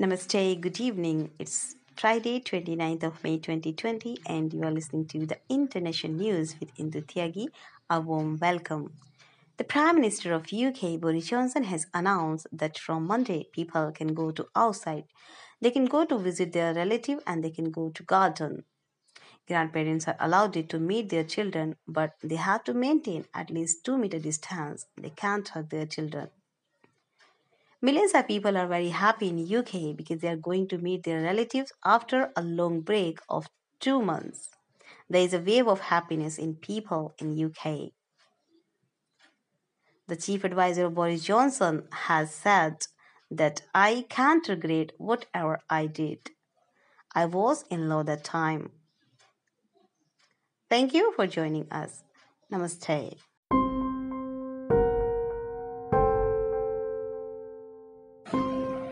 Namaste, good evening. It's Friday, 29th of May 2020, and you are listening to the International News with Indu Tyagi. A warm welcome. The Prime Minister of UK, Boris Johnson, has announced that from Monday, people can go to outside. They can go to visit their relative and they can go to garden. Grandparents are allowed to meet their children, but they have to maintain at least two meter distance. They can't hug their children. Millions of people are very happy in UK because they are going to meet their relatives after a long break of 2 months. There is a wave of happiness in people in UK. The chief advisor of Boris Johnson has said that I can't regret whatever I did. I was in law that time. Thank you for joining us. Namaste.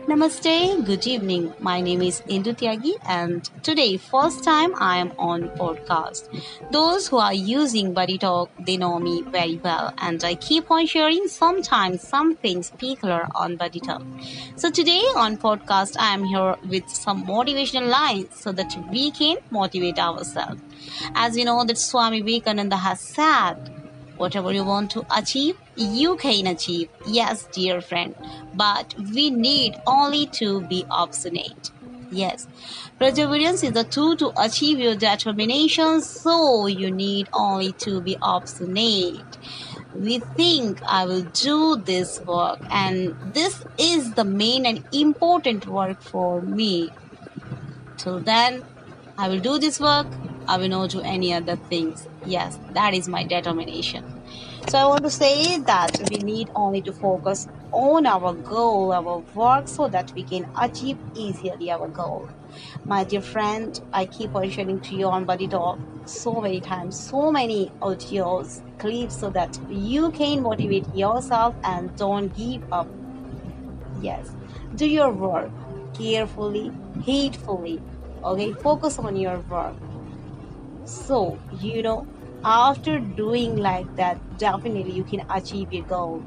Namaste, good evening. My name is Indu Tyagi and today first time I am on podcast. Those who are using Buddy Talk, they know me very well and I keep on sharing sometimes something particular on Buddy Talk. So today on podcast I am here with some motivational lines so that we can motivate ourselves. As we know that Swami Vivekananda has said Whatever you want to achieve, you can achieve. Yes, dear friend. But we need only to be obstinate. Yes, perseverance is the tool to achieve your determination, so you need only to be obstinate. We think I will do this work, and this is the main and important work for me. Till then, I will do this work I will not do any other things. Yes, that is my determination. So I want to say that we need only to focus on our goal, our work, so that we can achieve easily our goal. My dear friend, I keep on sharing to you on Buddy Talk so many times, so many audios, clips, so that you can motivate yourself and don't give up. Yes, do your work carefully, hatefully. Okay, focus on your work so, you know, after doing like that, definitely you can achieve your goal.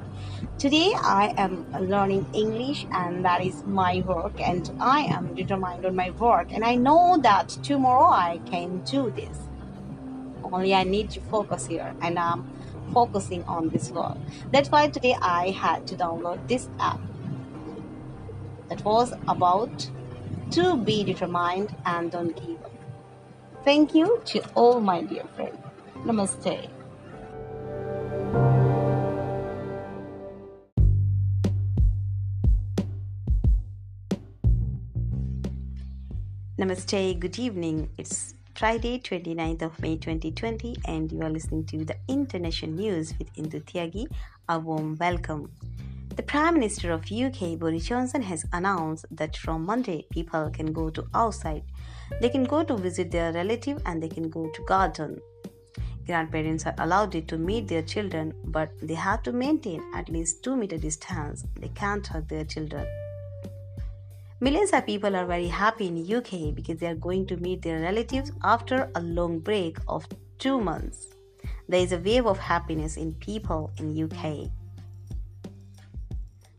Today, I am learning English, and that is my work, and I am determined on my work, and I know that tomorrow I can do this. Only I need to focus here, and I'm focusing on this work. That's why today I had to download this app. That was about to be determined and don't give up. Thank you to all my dear friends. Namaste. Namaste, good evening. It's Friday, 29th of May 2020, and you are listening to the International News with Indu Tyagi. A warm welcome. The Prime Minister of UK, Boris Johnson, has announced that from Monday, people can go to outside they can go to visit their relative and they can go to garden. Grandparents are allowed to meet their children, but they have to maintain at least 2 meter distance. They can't hug their children. Millions of people are very happy in UK because they are going to meet their relatives after a long break of 2 months. There is a wave of happiness in people in UK.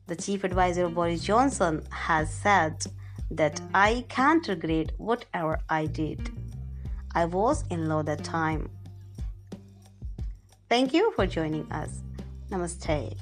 The chief advisor Boris Johnson has said that I can't regret whatever I did. I was in law that time. Thank you for joining us. Namaste.